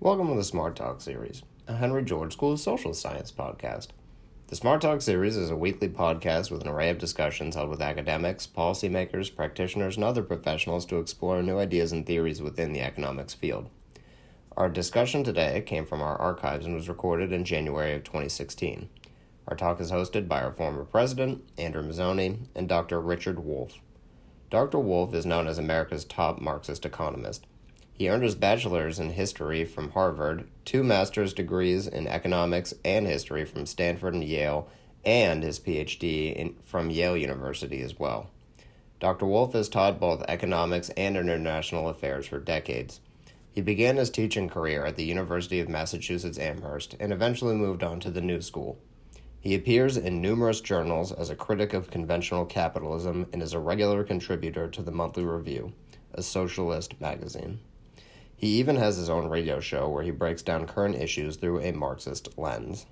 Welcome to the Smart Talk series, a Henry George School of Social Science podcast. The Smart Talk series is a weekly podcast with an array of discussions held with academics, policymakers, practitioners, and other professionals to explore new ideas and theories within the economics field. Our discussion today came from our archives and was recorded in January of 2016. Our talk is hosted by our former president, Andrew Mazzoni, and Dr. Richard Wolff. Dr. Wolff is known as America's top Marxist economist. He earned his bachelor's in history from Harvard, two master's degrees in economics and history from Stanford and Yale, and his PhD in, from Yale University as well. Dr. Wolff has taught both economics and international affairs for decades. He began his teaching career at the University of Massachusetts Amherst and eventually moved on to the New School. He appears in numerous journals as a critic of conventional capitalism and is a regular contributor to the Monthly Review, a socialist magazine. He even has his own radio show where he breaks down current issues through a Marxist lens.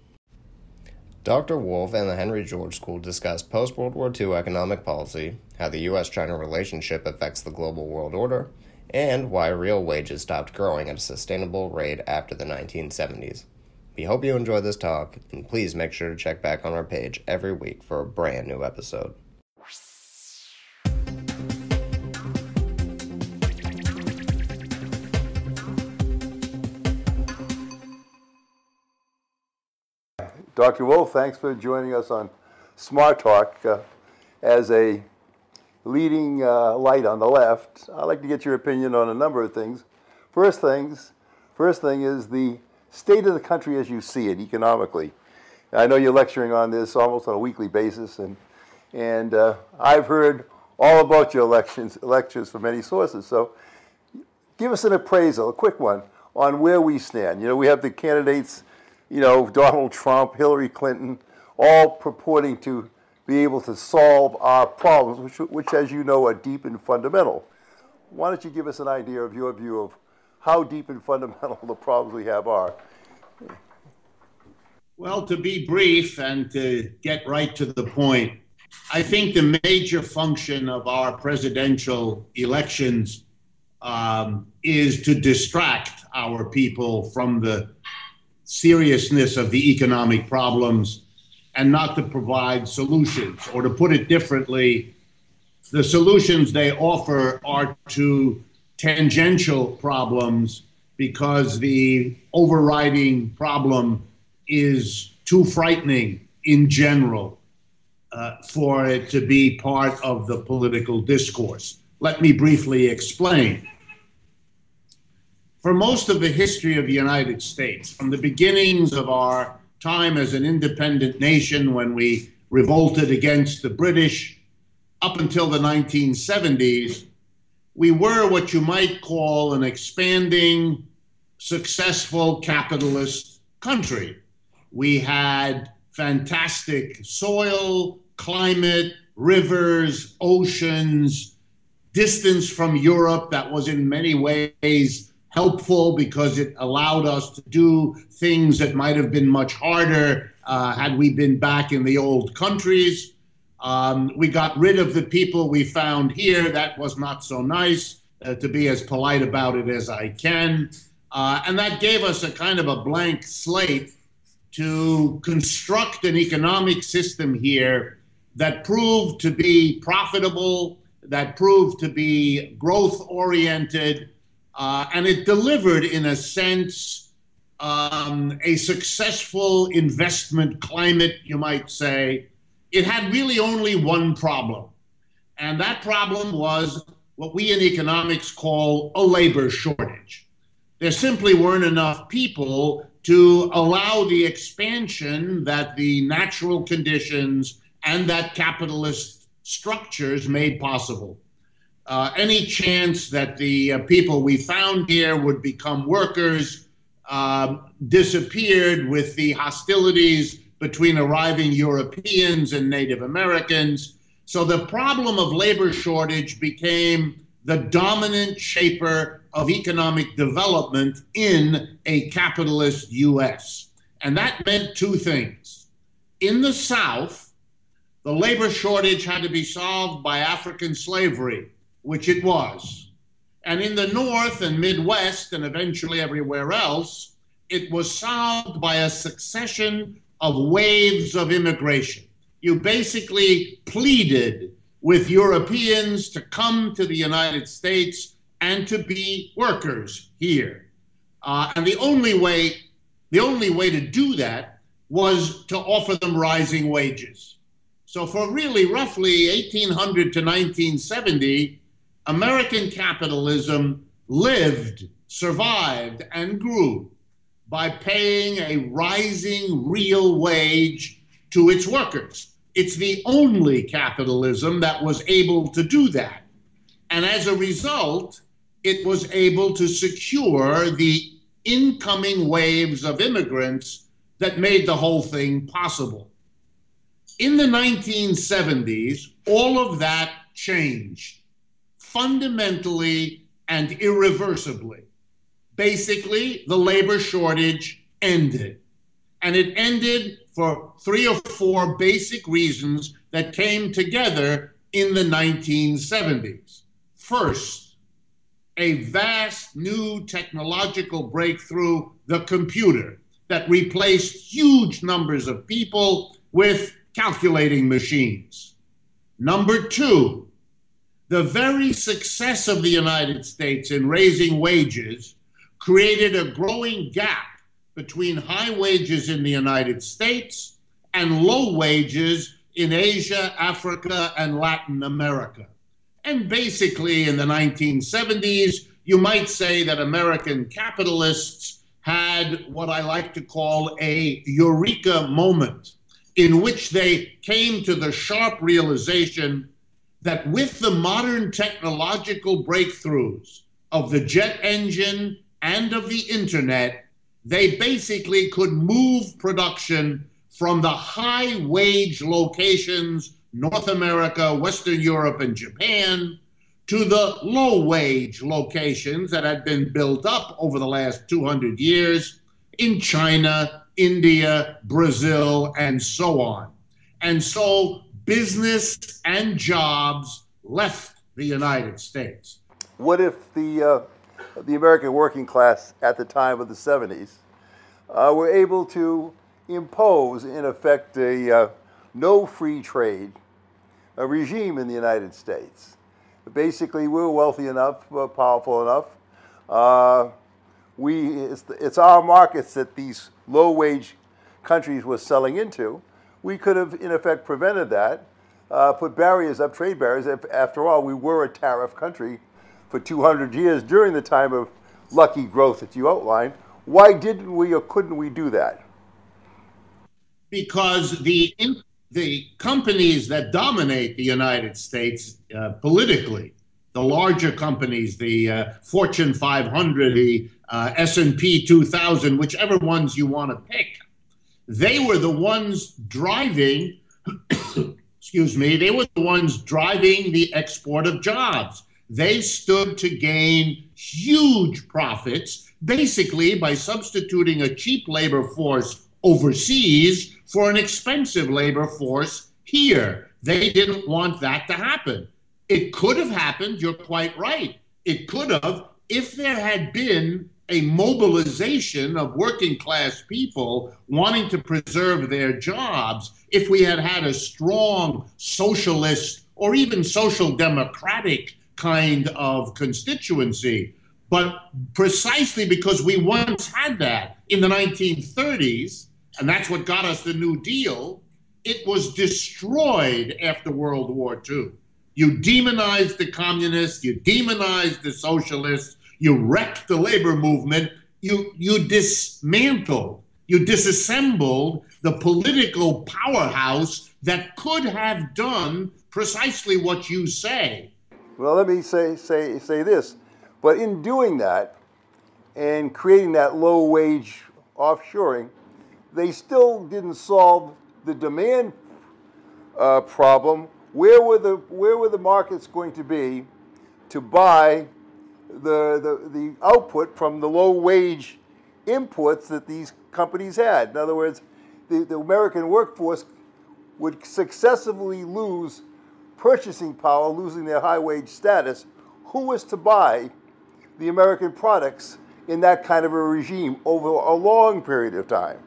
Dr. Wolff and the Henry George School discuss post World War II economic policy, how the U.S. China relationship affects the global world order, and why real wages stopped growing at a sustainable rate after the 1970s. We hope you enjoy this talk, and please make sure to check back on our page every week for a brand new episode. Dr. Wolff, thanks for joining us on Smart Talk. Uh, as a leading uh, light on the left, I'd like to get your opinion on a number of things. First things, first thing is the state of the country as you see it economically. I know you're lecturing on this almost on a weekly basis, and and uh, I've heard all about your lectures, lectures from many sources. So, give us an appraisal, a quick one, on where we stand. You know, we have the candidates you know, Donald Trump, Hillary Clinton, all purporting to be able to solve our problems, which, which, as you know, are deep and fundamental. Why don't you give us an idea of your view of how deep and fundamental the problems we have are? Well, to be brief and to get right to the point, I think the major function of our presidential elections um, is to distract our people from the seriousness of the economic problems and not to provide solutions. Or to put it differently, the solutions they offer are to tangential problems because the overriding problem is too frightening in general uh, for it to be part of the political discourse. Let me briefly explain for most of the history of the United States, from the beginnings of our time as an independent nation when we revolted against the British up until the 1970s, we were what you might call an expanding, successful capitalist country. We had fantastic soil, climate, rivers, oceans, distance from Europe that was in many ways helpful because it allowed us to do things that might have been much harder uh, had we been back in the old countries. Um, we got rid of the people we found here. That was not so nice, uh, to be as polite about it as I can. Uh, and that gave us a kind of a blank slate to construct an economic system here that proved to be profitable, that proved to be growth oriented, uh, and it delivered, in a sense, um, a successful investment climate, you might say. It had really only one problem, and that problem was what we in economics call a labor shortage. There simply weren't enough people to allow the expansion that the natural conditions and that capitalist structures made possible uh, any chance that the uh, people we found here would become workers uh, disappeared with the hostilities between arriving Europeans and Native Americans. So the problem of labor shortage became the dominant shaper of economic development in a capitalist US. And that meant two things. In the South, the labor shortage had to be solved by African slavery which it was. And in the North and Midwest, and eventually everywhere else, it was solved by a succession of waves of immigration. You basically pleaded with Europeans to come to the United States and to be workers here. Uh, and the only way, the only way to do that was to offer them rising wages. So for really roughly 1800 to 1970, American capitalism lived, survived, and grew by paying a rising real wage to its workers. It's the only capitalism that was able to do that. And as a result, it was able to secure the incoming waves of immigrants that made the whole thing possible. In the 1970s, all of that changed fundamentally and irreversibly. Basically, the labor shortage ended. And it ended for three or four basic reasons that came together in the 1970s. First, a vast new technological breakthrough, the computer, that replaced huge numbers of people with calculating machines. Number two, the very success of the United States in raising wages created a growing gap between high wages in the United States and low wages in Asia, Africa, and Latin America. And basically, in the 1970s, you might say that American capitalists had what I like to call a eureka moment in which they came to the sharp realization that with the modern technological breakthroughs of the jet engine and of the internet, they basically could move production from the high wage locations North America, Western Europe, and Japan, to the low wage locations that had been built up over the last 200 years in China, India, Brazil, and so on. And so business and jobs left the United States. What if the, uh, the American working class at the time of the 70s uh, were able to impose, in effect, a uh, no free trade a regime in the United States. Basically, we're wealthy enough, uh, powerful enough. Uh, we, it's, it's our markets that these low wage countries were selling into. We could have, in effect, prevented that, uh, put barriers up, trade barriers. After all, we were a tariff country for 200 years during the time of lucky growth that you outlined. Why didn't we or couldn't we do that? Because the the companies that dominate the United States uh, politically, the larger companies, the uh, Fortune 500, the uh, S&P 2000, whichever ones you want to pick, they were the ones driving, excuse me, they were the ones driving the export of jobs. They stood to gain huge profits, basically by substituting a cheap labor force overseas for an expensive labor force here. They didn't want that to happen. It could have happened, you're quite right. It could have if there had been a mobilization of working class people wanting to preserve their jobs, if we had had a strong socialist or even social democratic kind of constituency. But precisely because we once had that in the 1930s, and that's what got us the New Deal, it was destroyed after World War II. You demonized the communists, you demonized the socialists, you wrecked the labor movement, you, you dismantled, you disassembled the political powerhouse that could have done precisely what you say. Well, let me say, say, say this. But in doing that and creating that low wage offshoring, they still didn't solve the demand uh, problem. Where were the where were the markets going to be to buy the, the the output from the low wage inputs that these companies had? In other words, the, the American workforce would successively lose purchasing power, losing their high wage status. Who was to buy the American products in that kind of a regime over a long period of time?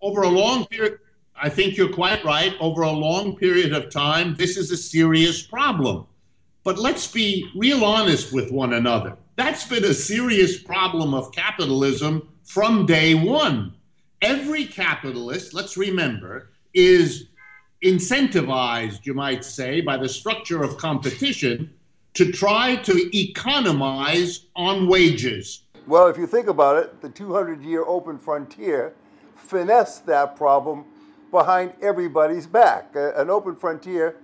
Over a long period, I think you're quite right. Over a long period of time, this is a serious problem. But let's be real honest with one another. That's been a serious problem of capitalism from day one. Every capitalist, let's remember, is incentivized, you might say, by the structure of competition to try to economize on wages. Well, if you think about it, the 200 year open frontier finessed that problem behind everybody's back. An open frontier,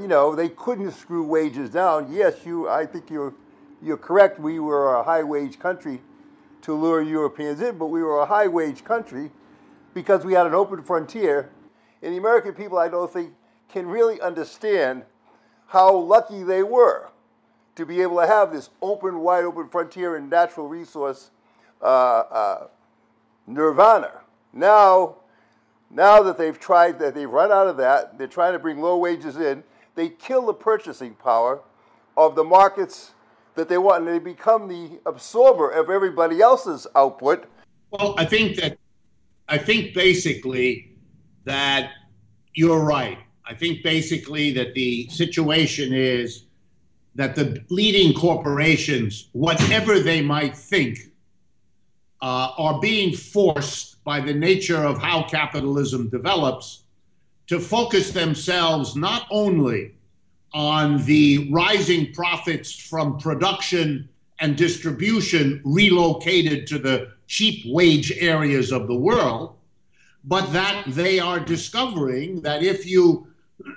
you know, they couldn't screw wages down. Yes, you, I think you're, you're correct. We were a high wage country to lure Europeans in, but we were a high wage country because we had an open frontier. And the American people, I don't think, can really understand how lucky they were to be able to have this open, wide open frontier and natural resource uh, uh, nirvana. Now, now that they've tried that, they've run out of that, they're trying to bring low wages in, they kill the purchasing power of the markets that they want, and they become the absorber of everybody else's output. Well, I think that, I think basically that you're right. I think basically that the situation is that the leading corporations, whatever they might think, uh, are being forced by the nature of how capitalism develops to focus themselves not only on the rising profits from production and distribution relocated to the cheap wage areas of the world, but that they are discovering that if you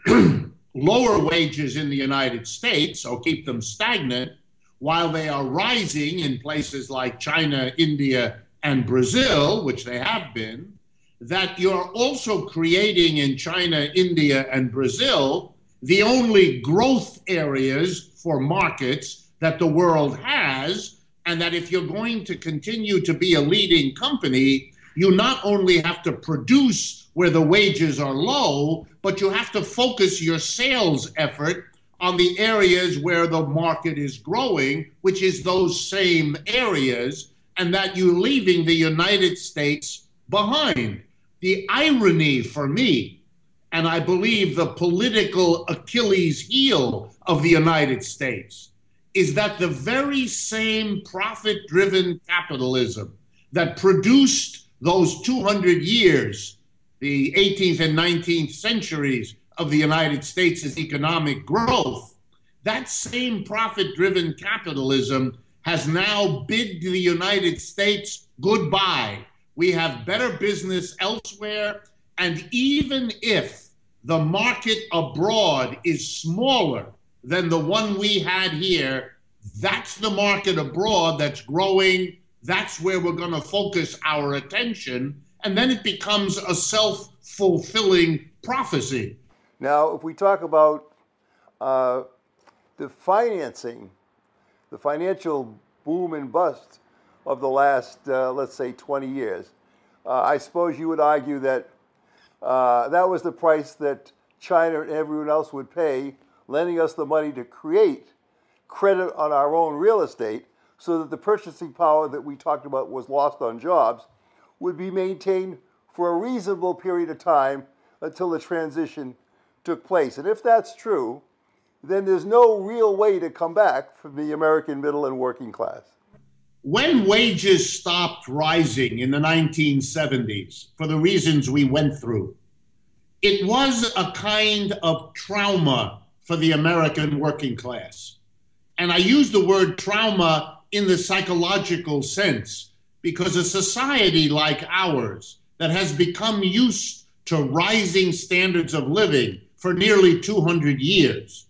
lower wages in the United States or keep them stagnant, while they are rising in places like China, India, and Brazil, which they have been, that you're also creating in China, India, and Brazil the only growth areas for markets that the world has. And that if you're going to continue to be a leading company, you not only have to produce where the wages are low, but you have to focus your sales effort on the areas where the market is growing, which is those same areas, and that you're leaving the United States behind. The irony for me and I believe the political Achilles heel of the United States is that the very same profit driven capitalism that produced those 200 years, the 18th and 19th centuries of the United States' economic growth, that same profit driven capitalism has now bid the United States goodbye. We have better business elsewhere and even if the market abroad is smaller than the one we had here, that's the market abroad that's growing. That's where we're going to focus our attention. And then it becomes a self fulfilling prophecy. Now, if we talk about uh, the financing, the financial boom and bust of the last, uh, let's say, 20 years, uh, I suppose you would argue that uh, that was the price that China and everyone else would pay, lending us the money to create credit on our own real estate so that the purchasing power that we talked about was lost on jobs would be maintained for a reasonable period of time until the transition took place. And if that's true, then there's no real way to come back from the American middle and working class. When wages stopped rising in the 1970s, for the reasons we went through, it was a kind of trauma for the American working class. And I use the word trauma in the psychological sense because a society like ours that has become used to rising standards of living for nearly 200 years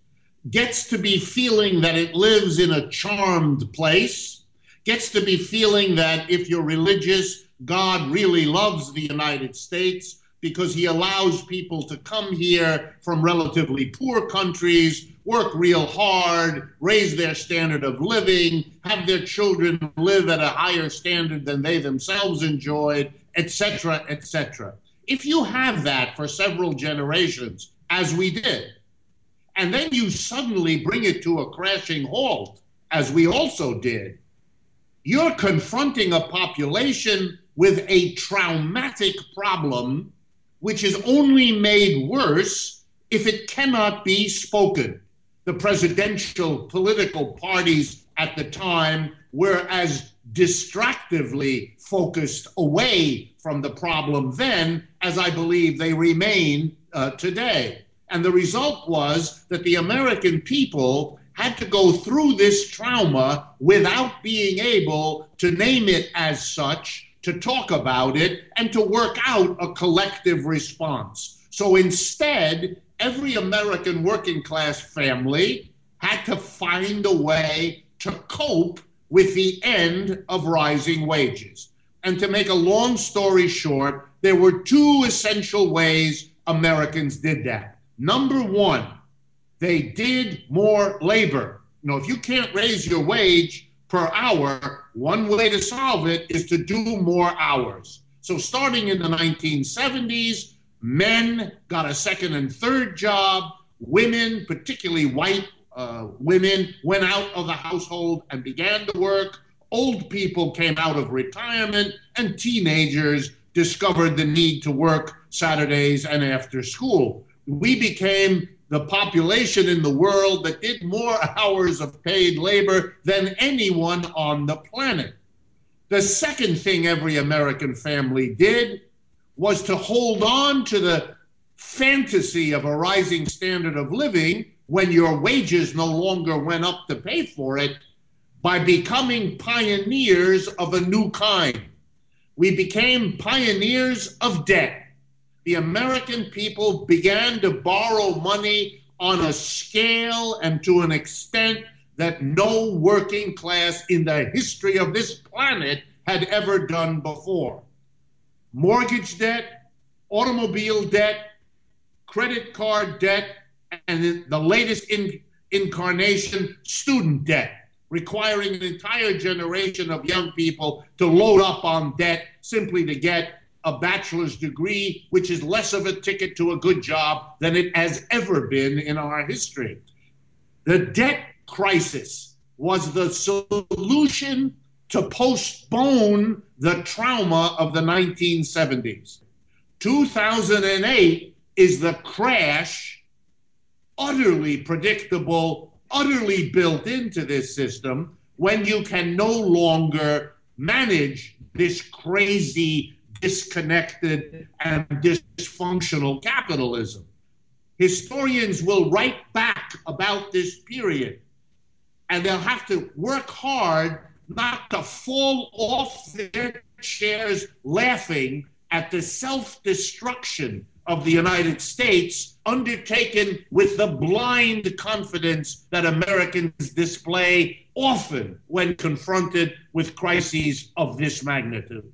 gets to be feeling that it lives in a charmed place gets to be feeling that if you're religious, God really loves the United States because he allows people to come here from relatively poor countries, work real hard, raise their standard of living, have their children live at a higher standard than they themselves enjoyed, etc., etc. If you have that for several generations, as we did, and then you suddenly bring it to a crashing halt, as we also did, you're confronting a population with a traumatic problem, which is only made worse if it cannot be spoken. The presidential political parties at the time were as distractively focused away from the problem then as I believe they remain uh, today. And the result was that the American people had to go through this trauma without being able to name it as such, to talk about it, and to work out a collective response. So instead, every American working class family had to find a way to cope with the end of rising wages. And to make a long story short, there were two essential ways Americans did that. Number one, they did more labor. You know, if you can't raise your wage per hour, one way to solve it is to do more hours. So, starting in the 1970s, men got a second and third job. Women, particularly white uh, women, went out of the household and began to work. Old people came out of retirement, and teenagers discovered the need to work Saturdays and after school. We became the population in the world that did more hours of paid labor than anyone on the planet. The second thing every American family did was to hold on to the fantasy of a rising standard of living when your wages no longer went up to pay for it by becoming pioneers of a new kind. We became pioneers of debt the American people began to borrow money on a scale and to an extent that no working class in the history of this planet had ever done before. Mortgage debt, automobile debt, credit card debt, and the latest in, incarnation, student debt, requiring an entire generation of young people to load up on debt simply to get a bachelor's degree, which is less of a ticket to a good job than it has ever been in our history. The debt crisis was the solution to postpone the trauma of the 1970s. 2008 is the crash, utterly predictable, utterly built into this system, when you can no longer manage this crazy disconnected and dysfunctional capitalism. Historians will write back about this period, and they'll have to work hard not to fall off their chairs laughing at the self destruction of the United States undertaken with the blind confidence that Americans display often when confronted with crises of this magnitude.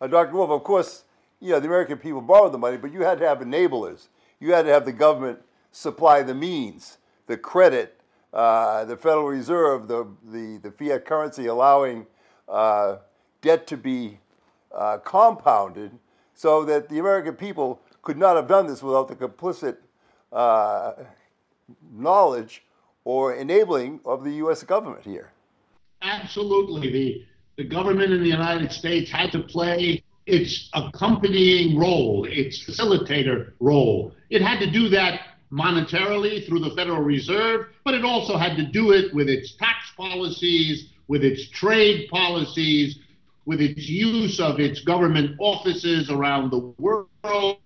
Uh, Dr. Wolff, of course, you know, the American people borrowed the money, but you had to have enablers. You had to have the government supply the means, the credit, uh, the Federal Reserve, the, the, the fiat currency allowing uh, debt to be uh, compounded so that the American people could not have done this without the complicit uh, knowledge or enabling of the U.S. government here. Absolutely. The the government in the United States had to play its accompanying role, its facilitator role. It had to do that monetarily through the Federal Reserve, but it also had to do it with its tax policies, with its trade policies, with its use of its government offices around the world,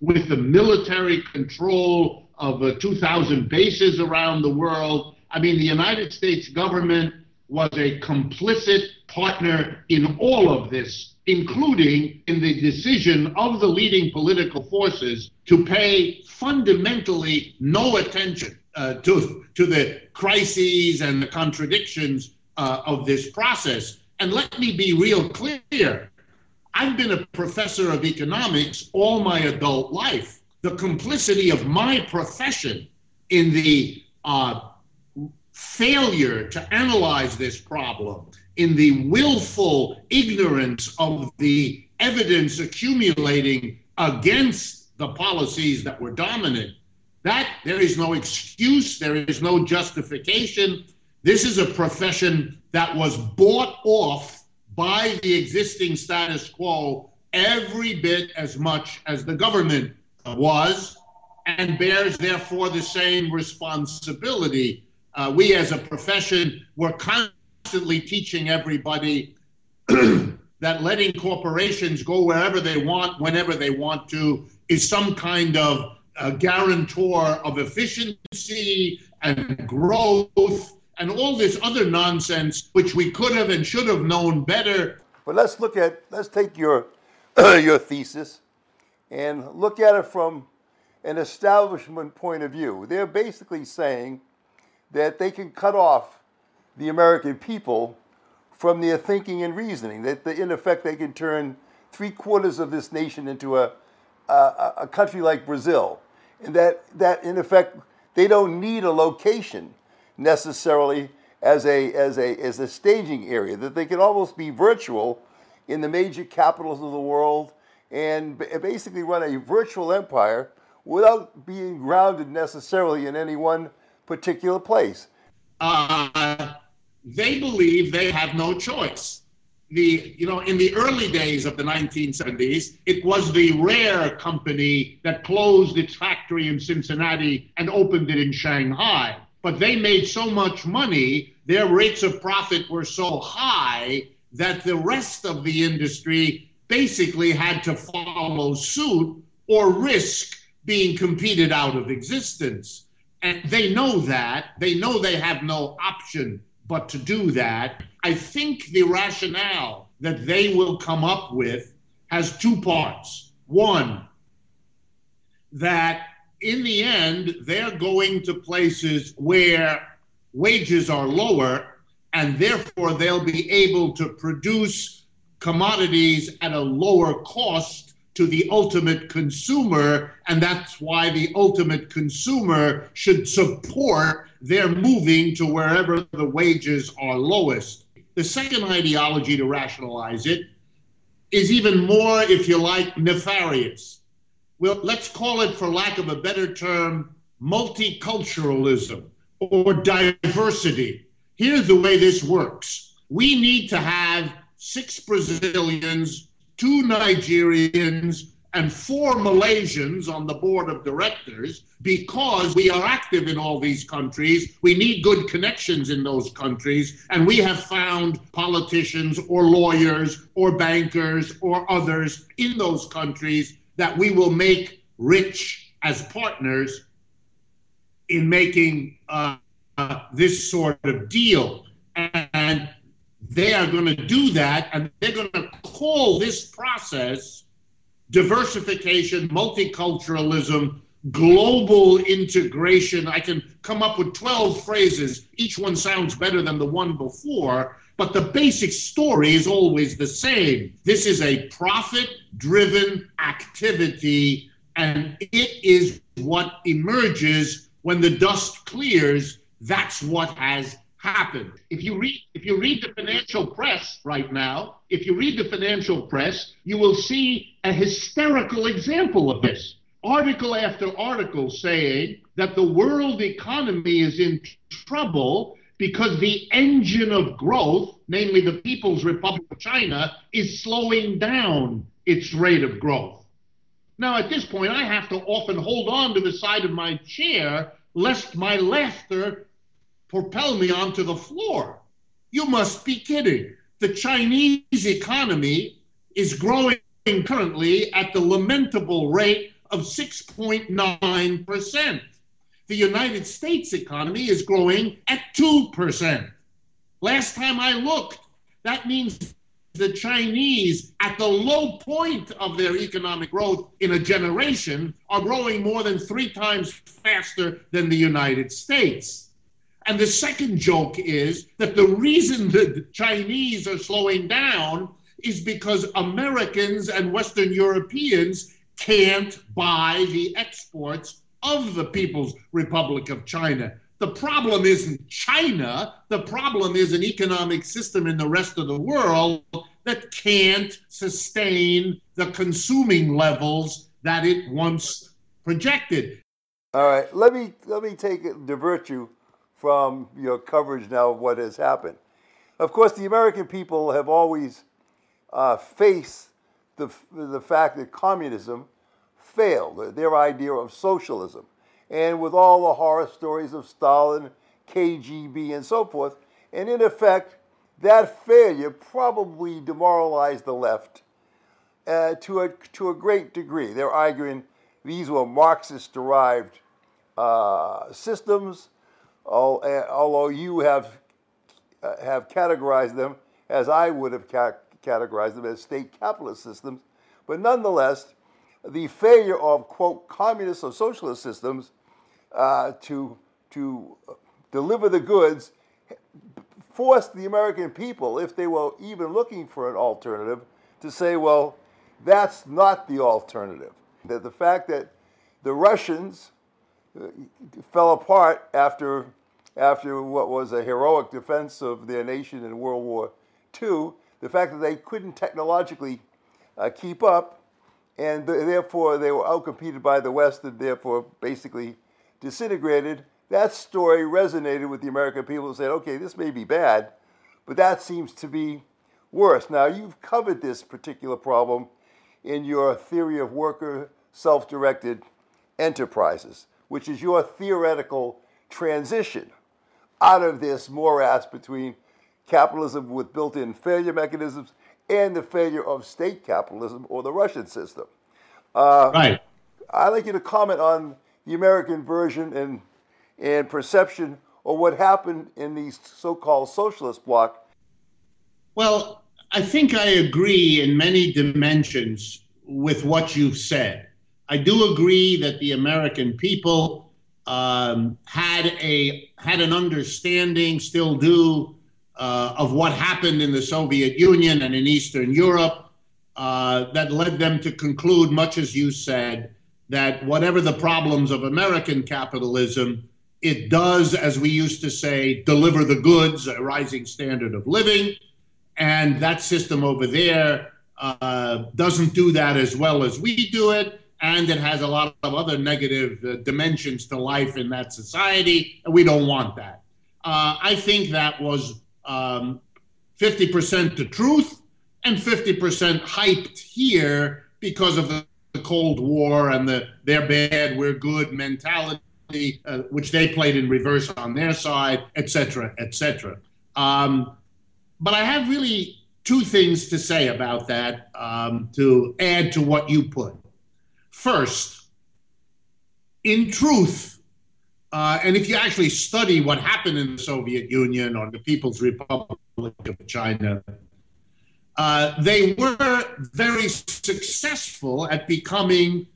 with the military control of uh, 2,000 bases around the world. I mean, the United States government was a complicit partner in all of this, including in the decision of the leading political forces to pay fundamentally no attention uh, to, to the crises and the contradictions uh, of this process. And let me be real clear I've been a professor of economics all my adult life. The complicity of my profession in the uh, failure to analyze this problem, in the willful ignorance of the evidence accumulating against the policies that were dominant, that there is no excuse, there is no justification. This is a profession that was bought off by the existing status quo every bit as much as the government was and bears therefore the same responsibility. Uh, we as a profession were teaching everybody that letting corporations go wherever they want, whenever they want to, is some kind of uh, guarantor of efficiency and growth and all this other nonsense, which we could have and should have known better. But let's look at, let's take your, your thesis and look at it from an establishment point of view. They're basically saying that they can cut off the American people from their thinking and reasoning. That in effect they can turn three quarters of this nation into a, a, a country like Brazil, and that that in effect they don't need a location necessarily as a as a as a staging area. That they can almost be virtual in the major capitals of the world and basically run a virtual empire without being grounded necessarily in any one particular place. Uh, they believe they have no choice. The, you know, in the early days of the 1970s, it was the Rare company that closed its factory in Cincinnati and opened it in Shanghai. But they made so much money, their rates of profit were so high that the rest of the industry basically had to follow suit or risk being competed out of existence. And they know that. They know they have no option but to do that. I think the rationale that they will come up with has two parts. One, that in the end, they're going to places where wages are lower, and therefore they'll be able to produce commodities at a lower cost to the ultimate consumer, and that's why the ultimate consumer should support their moving to wherever the wages are lowest. The second ideology to rationalize it is even more, if you like, nefarious. Well, let's call it, for lack of a better term, multiculturalism or diversity. Here's the way this works we need to have six Brazilians two Nigerians, and four Malaysians on the board of directors because we are active in all these countries. We need good connections in those countries. And we have found politicians or lawyers or bankers or others in those countries that we will make rich as partners in making uh, uh, this sort of deal. And they are going to do that and they're going to call this process diversification, multiculturalism, global integration. I can come up with 12 phrases. Each one sounds better than the one before, but the basic story is always the same. This is a profit driven activity, and it is what emerges when the dust clears. That's what has happened. If you read if you read the financial press right now, if you read the financial press, you will see a hysterical example of this. Article after article saying that the world economy is in trouble because the engine of growth, namely the People's Republic of China, is slowing down its rate of growth. Now, at this point, I have to often hold on to the side of my chair lest my laughter propel me onto the floor. You must be kidding. The Chinese economy is growing currently at the lamentable rate of 6.9%. The United States economy is growing at 2%. Last time I looked, that means the Chinese, at the low point of their economic growth in a generation, are growing more than three times faster than the United States. And the second joke is that the reason the Chinese are slowing down is because Americans and Western Europeans can't buy the exports of the People's Republic of China. The problem isn't China, the problem is an economic system in the rest of the world that can't sustain the consuming levels that it once projected. All right, let me let me take it, divert you from your coverage now of what has happened. Of course, the American people have always uh, faced the, the fact that communism failed, their idea of socialism. And with all the horror stories of Stalin, KGB, and so forth, and in effect, that failure probably demoralized the left uh, to, a, to a great degree. They're arguing these were Marxist derived uh, systems, although you have, uh, have categorized them as I would have ca- categorized them as state capitalist systems. But nonetheless, the failure of, quote, communist or socialist systems uh, to, to deliver the goods forced the American people, if they were even looking for an alternative, to say, well, that's not the alternative. That the fact that the Russians uh, fell apart after, after what was a heroic defense of their nation in World War II, the fact that they couldn't technologically uh, keep up, and th- therefore they were outcompeted by the West and therefore basically disintegrated that story resonated with the American people who said, okay, this may be bad, but that seems to be worse. Now, you've covered this particular problem in your theory of worker self directed enterprises, which is your theoretical transition out of this morass between capitalism with built in failure mechanisms and the failure of state capitalism or the Russian system. Uh, right. I'd like you to comment on the American version and and perception of what happened in these so-called socialist bloc? Well, I think I agree in many dimensions with what you've said. I do agree that the American people um, had a had an understanding, still do, uh, of what happened in the Soviet Union and in Eastern Europe uh, that led them to conclude, much as you said, that whatever the problems of American capitalism, it does, as we used to say, deliver the goods, a rising standard of living. And that system over there uh, doesn't do that as well as we do it. And it has a lot of other negative uh, dimensions to life in that society. And we don't want that. Uh, I think that was um, 50% the truth and 50% hyped here because of the Cold War and the they're bad, we're good mentality uh, which they played in reverse on their side, etc., etc. Um, but I have really two things to say about that um, to add to what you put. First, in truth, uh, and if you actually study what happened in the Soviet Union or the People's Republic of China, uh, they were very successful at becoming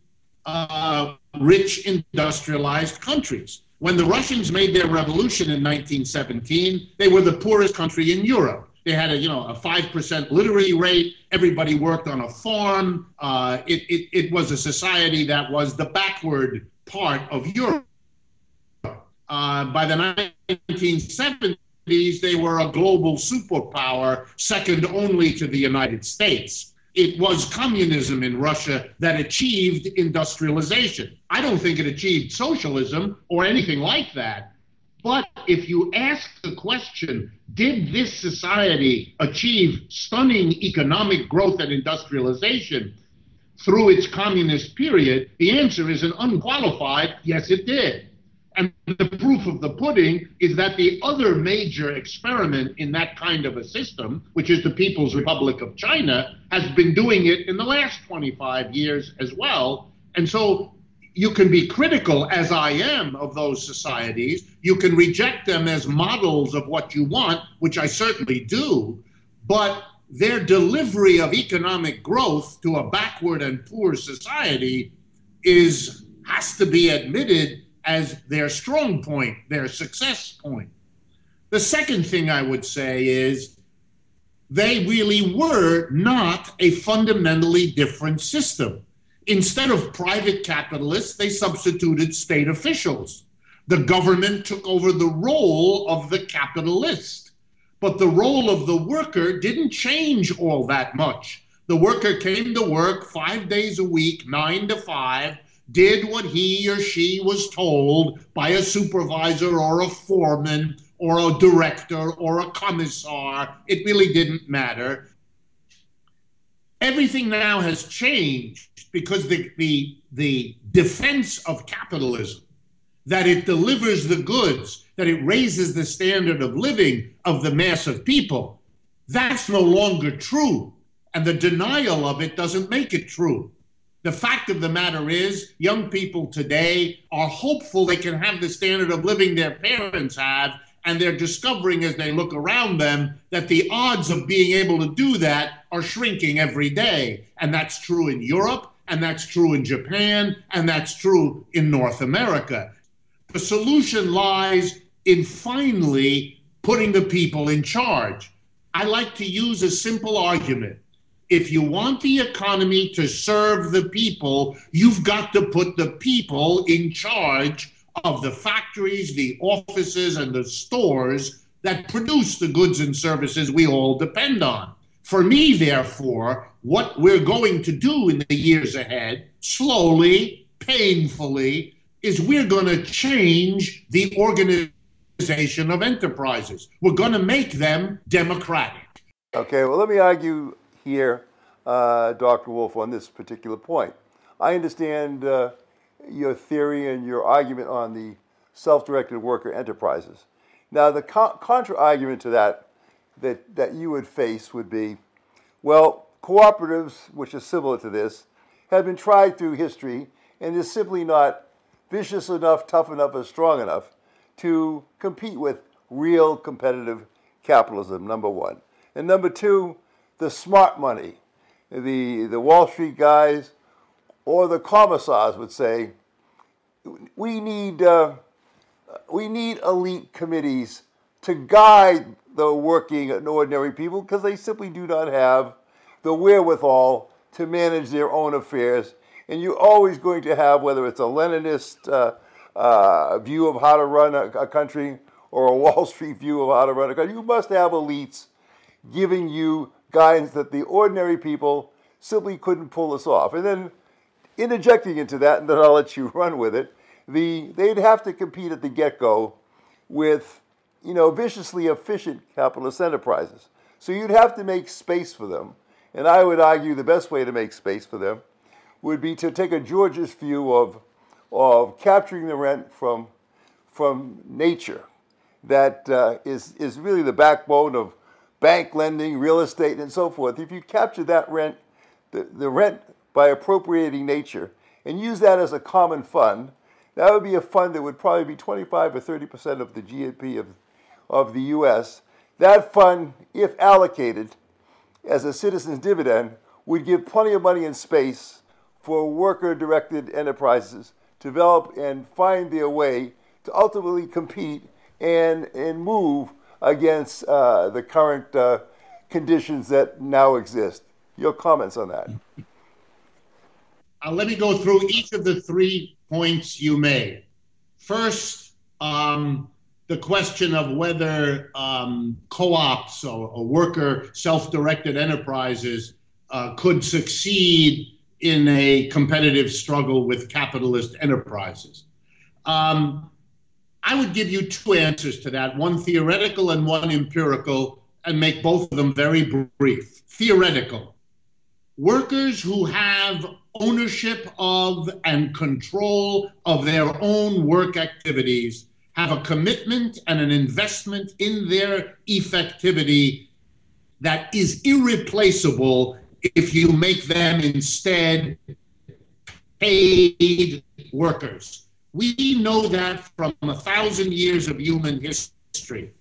uh, rich industrialized countries. When the Russians made their revolution in 1917, they were the poorest country in Europe. They had a you know a five percent literacy rate. Everybody worked on a farm. Uh, it, it, it was a society that was the backward part of Europe. Uh, by the 1970s, they were a global superpower, second only to the United States it was communism in Russia that achieved industrialization. I don't think it achieved socialism or anything like that. But if you ask the question, did this society achieve stunning economic growth and industrialization through its communist period? The answer is an unqualified yes, it did. And the proof of the pudding is that the other major experiment in that kind of a system, which is the People's Republic of China, has been doing it in the last 25 years as well. And so you can be critical, as I am, of those societies. You can reject them as models of what you want, which I certainly do. But their delivery of economic growth to a backward and poor society is has to be admitted as their strong point, their success point. The second thing I would say is they really were not a fundamentally different system. Instead of private capitalists, they substituted state officials. The government took over the role of the capitalist. But the role of the worker didn't change all that much. The worker came to work five days a week, nine to five, did what he or she was told by a supervisor or a foreman or a director or a commissar. It really didn't matter. Everything now has changed because the, the, the defense of capitalism, that it delivers the goods, that it raises the standard of living of the mass of people, that's no longer true. And the denial of it doesn't make it true. The fact of the matter is, young people today are hopeful they can have the standard of living their parents have, and they're discovering as they look around them that the odds of being able to do that are shrinking every day. And that's true in Europe, and that's true in Japan, and that's true in North America. The solution lies in finally putting the people in charge. I like to use a simple argument if you want the economy to serve the people, you've got to put the people in charge of the factories, the offices, and the stores that produce the goods and services we all depend on. For me, therefore, what we're going to do in the years ahead, slowly, painfully, is we're going to change the organization of enterprises. We're going to make them democratic. Okay, well, let me argue here, uh, Dr. Wolff, on this particular point. I understand uh, your theory and your argument on the self directed worker enterprises. Now, the co- contra argument to that, that that you would face would be well, cooperatives, which are similar to this, have been tried through history and is simply not vicious enough, tough enough, or strong enough to compete with real competitive capitalism, number one. And number two, the smart money, the, the Wall Street guys, or the commissars would say, we need, uh, we need elite committees to guide the working and ordinary people because they simply do not have the wherewithal to manage their own affairs. And you're always going to have, whether it's a Leninist uh, uh, view of how to run a, a country or a Wall Street view of how to run a country, you must have elites giving you guidance that the ordinary people simply couldn't pull this off. And then interjecting into that, and then I'll let you run with it, the, they'd have to compete at the get go with you know, viciously efficient capitalist enterprises. So you'd have to make space for them. And I would argue the best way to make space for them would be to take a Georgist view of, of capturing the rent from, from nature that uh, is is, really the backbone of bank lending, real estate, and so forth, if you capture that rent, the, the rent by appropriating nature, and use that as a common fund, that would be a fund that would probably be 25 or 30 percent of the GDP of, of the U.S. That fund, if allocated as a citizen's dividend, would give plenty of money and space for worker-directed enterprises to develop and find their way to ultimately compete and, and move against uh, the current uh, conditions that now exist. Your comments on that? Uh, let me go through each of the three points you made. First, um, the question of whether um, co ops or, or, worker self directed enterprises uh, could succeed in a competitive struggle with capitalist enterprises. Um, I would give you two answers to that one theoretical and one empirical, and make both of them very brief. Theoretical workers who have ownership of and control of their own work activities have a commitment and an investment in their effectivity that is irreplaceable if you make them instead paid workers. We know that from a thousand years of human history.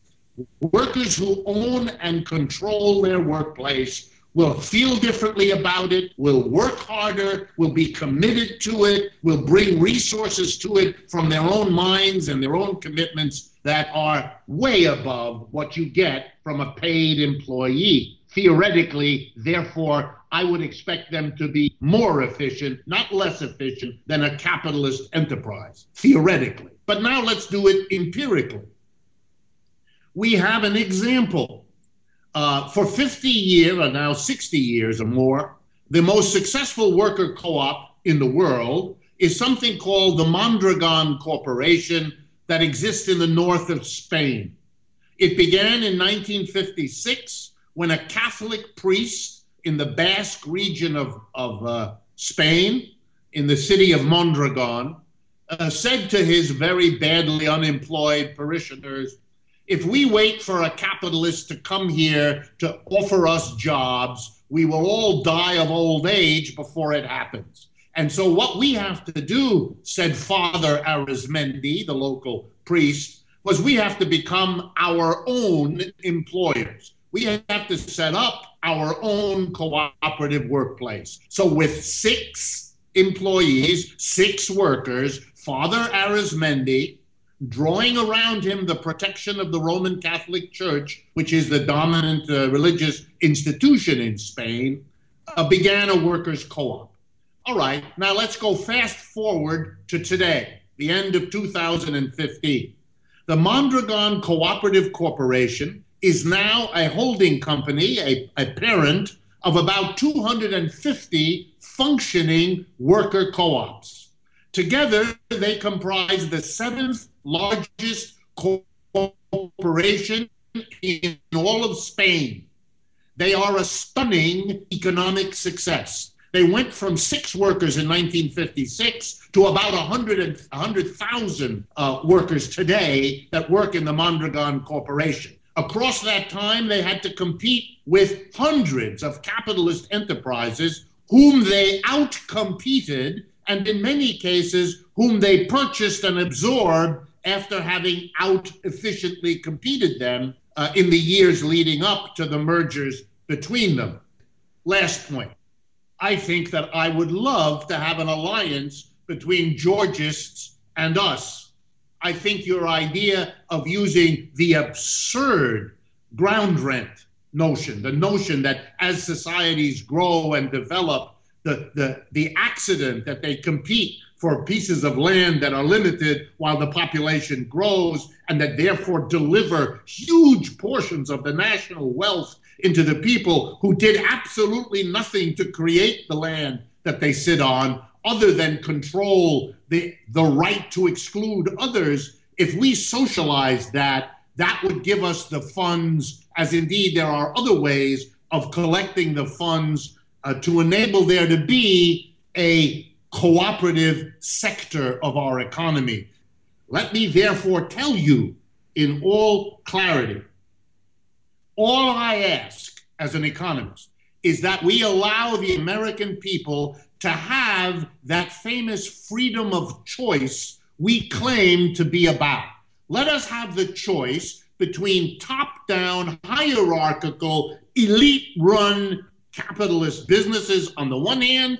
Workers who own and control their workplace will feel differently about it, will work harder, will be committed to it, will bring resources to it from their own minds and their own commitments that are way above what you get from a paid employee. Theoretically, therefore, I would expect them to be more efficient, not less efficient, than a capitalist enterprise, theoretically. But now let's do it empirically. We have an example. Uh, for 50 years, or now 60 years or more, the most successful worker co op in the world is something called the Mondragon Corporation that exists in the north of Spain. It began in 1956 when a Catholic priest in the Basque region of, of uh, Spain, in the city of Mondragon, uh, said to his very badly unemployed parishioners, if we wait for a capitalist to come here to offer us jobs, we will all die of old age before it happens. And so, what we have to do, said Father Arizmendi, the local priest, was we have to become our own employers. We have to set up our own cooperative workplace. So, with six employees, six workers, Father Arizmendi, drawing around him the protection of the Roman Catholic Church, which is the dominant uh, religious institution in Spain, uh, began a workers' co op. All right, now let's go fast forward to today, the end of 2015. The Mondragon Cooperative Corporation is now a holding company, a, a parent of about 250 functioning worker co ops. Together, they comprise the seventh largest corporation in all of Spain. They are a stunning economic success. They went from six workers in 1956 to about 100,000 100, uh, workers today that work in the Mondragon Corporation. Across that time, they had to compete with hundreds of capitalist enterprises whom they outcompeted, and in many cases, whom they purchased and absorbed after having out efficiently competed them uh, in the years leading up to the mergers between them. Last point I think that I would love to have an alliance between Georgists and us. I think your idea of using the absurd ground rent notion, the notion that as societies grow and develop, the, the, the accident that they compete for pieces of land that are limited while the population grows and that therefore deliver huge portions of the national wealth into the people who did absolutely nothing to create the land that they sit on other than control the, the right to exclude others. If we socialize that, that would give us the funds, as indeed there are other ways of collecting the funds uh, to enable there to be a cooperative sector of our economy. Let me therefore tell you in all clarity all I ask as an economist is that we allow the American people to have that famous freedom of choice we claim to be about. Let us have the choice between top down, hierarchical, elite run capitalist businesses on the one hand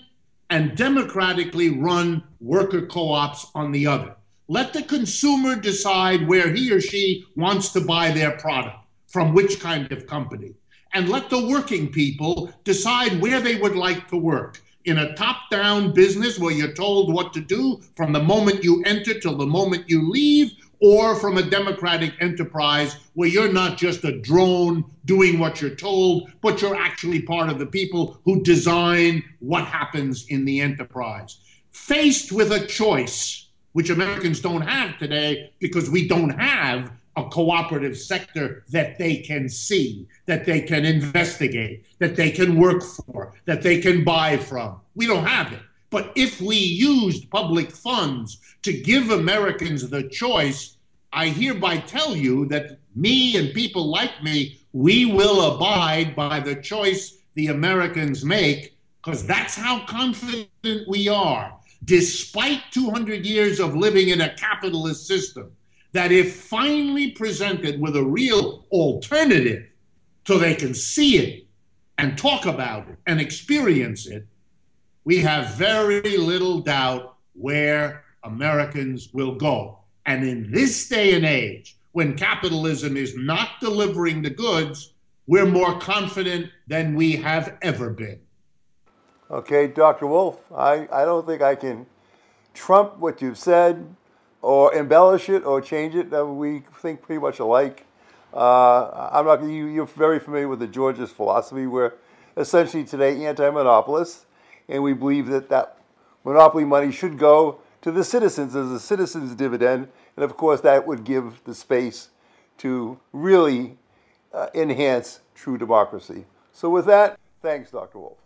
and democratically run worker co ops on the other. Let the consumer decide where he or she wants to buy their product from which kind of company. And let the working people decide where they would like to work. In a top down business where you're told what to do from the moment you enter till the moment you leave, or from a democratic enterprise where you're not just a drone doing what you're told, but you're actually part of the people who design what happens in the enterprise. Faced with a choice, which Americans don't have today because we don't have a cooperative sector that they can see, that they can investigate, that they can work for, that they can buy from. We don't have it. But if we used public funds to give Americans the choice, I hereby tell you that me and people like me, we will abide by the choice the Americans make because that's how confident we are. Despite 200 years of living in a capitalist system, that if finally presented with a real alternative so they can see it and talk about it and experience it, we have very little doubt where Americans will go. And in this day and age, when capitalism is not delivering the goods, we're more confident than we have ever been. Okay, Dr. Wolff, I, I don't think I can trump what you've said or embellish it or change it. Uh, we think pretty much alike. Uh, I'm not. You, you're very familiar with the Georgist philosophy. We're essentially today anti-monopolists, and we believe that that monopoly money should go to the citizens as a citizens' dividend, and of course, that would give the space to really uh, enhance true democracy. So, with that, thanks, Dr. Wolff.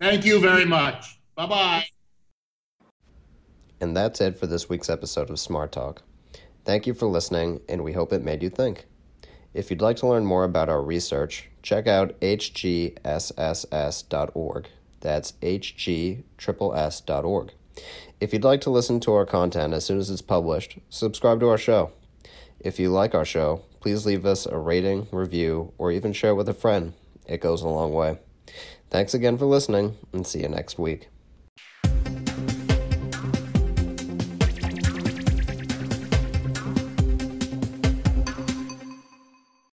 Thank you very much. Bye bye. And that's it for this week's episode of Smart Talk. Thank you for listening, and we hope it made you think. If you'd like to learn more about our research, check out hgsss.org. That's hgss.org. If you'd like to listen to our content as soon as it's published, subscribe to our show. If you like our show, please leave us a rating, review, or even share with a friend. It goes a long way. Thanks again for listening, and see you next week.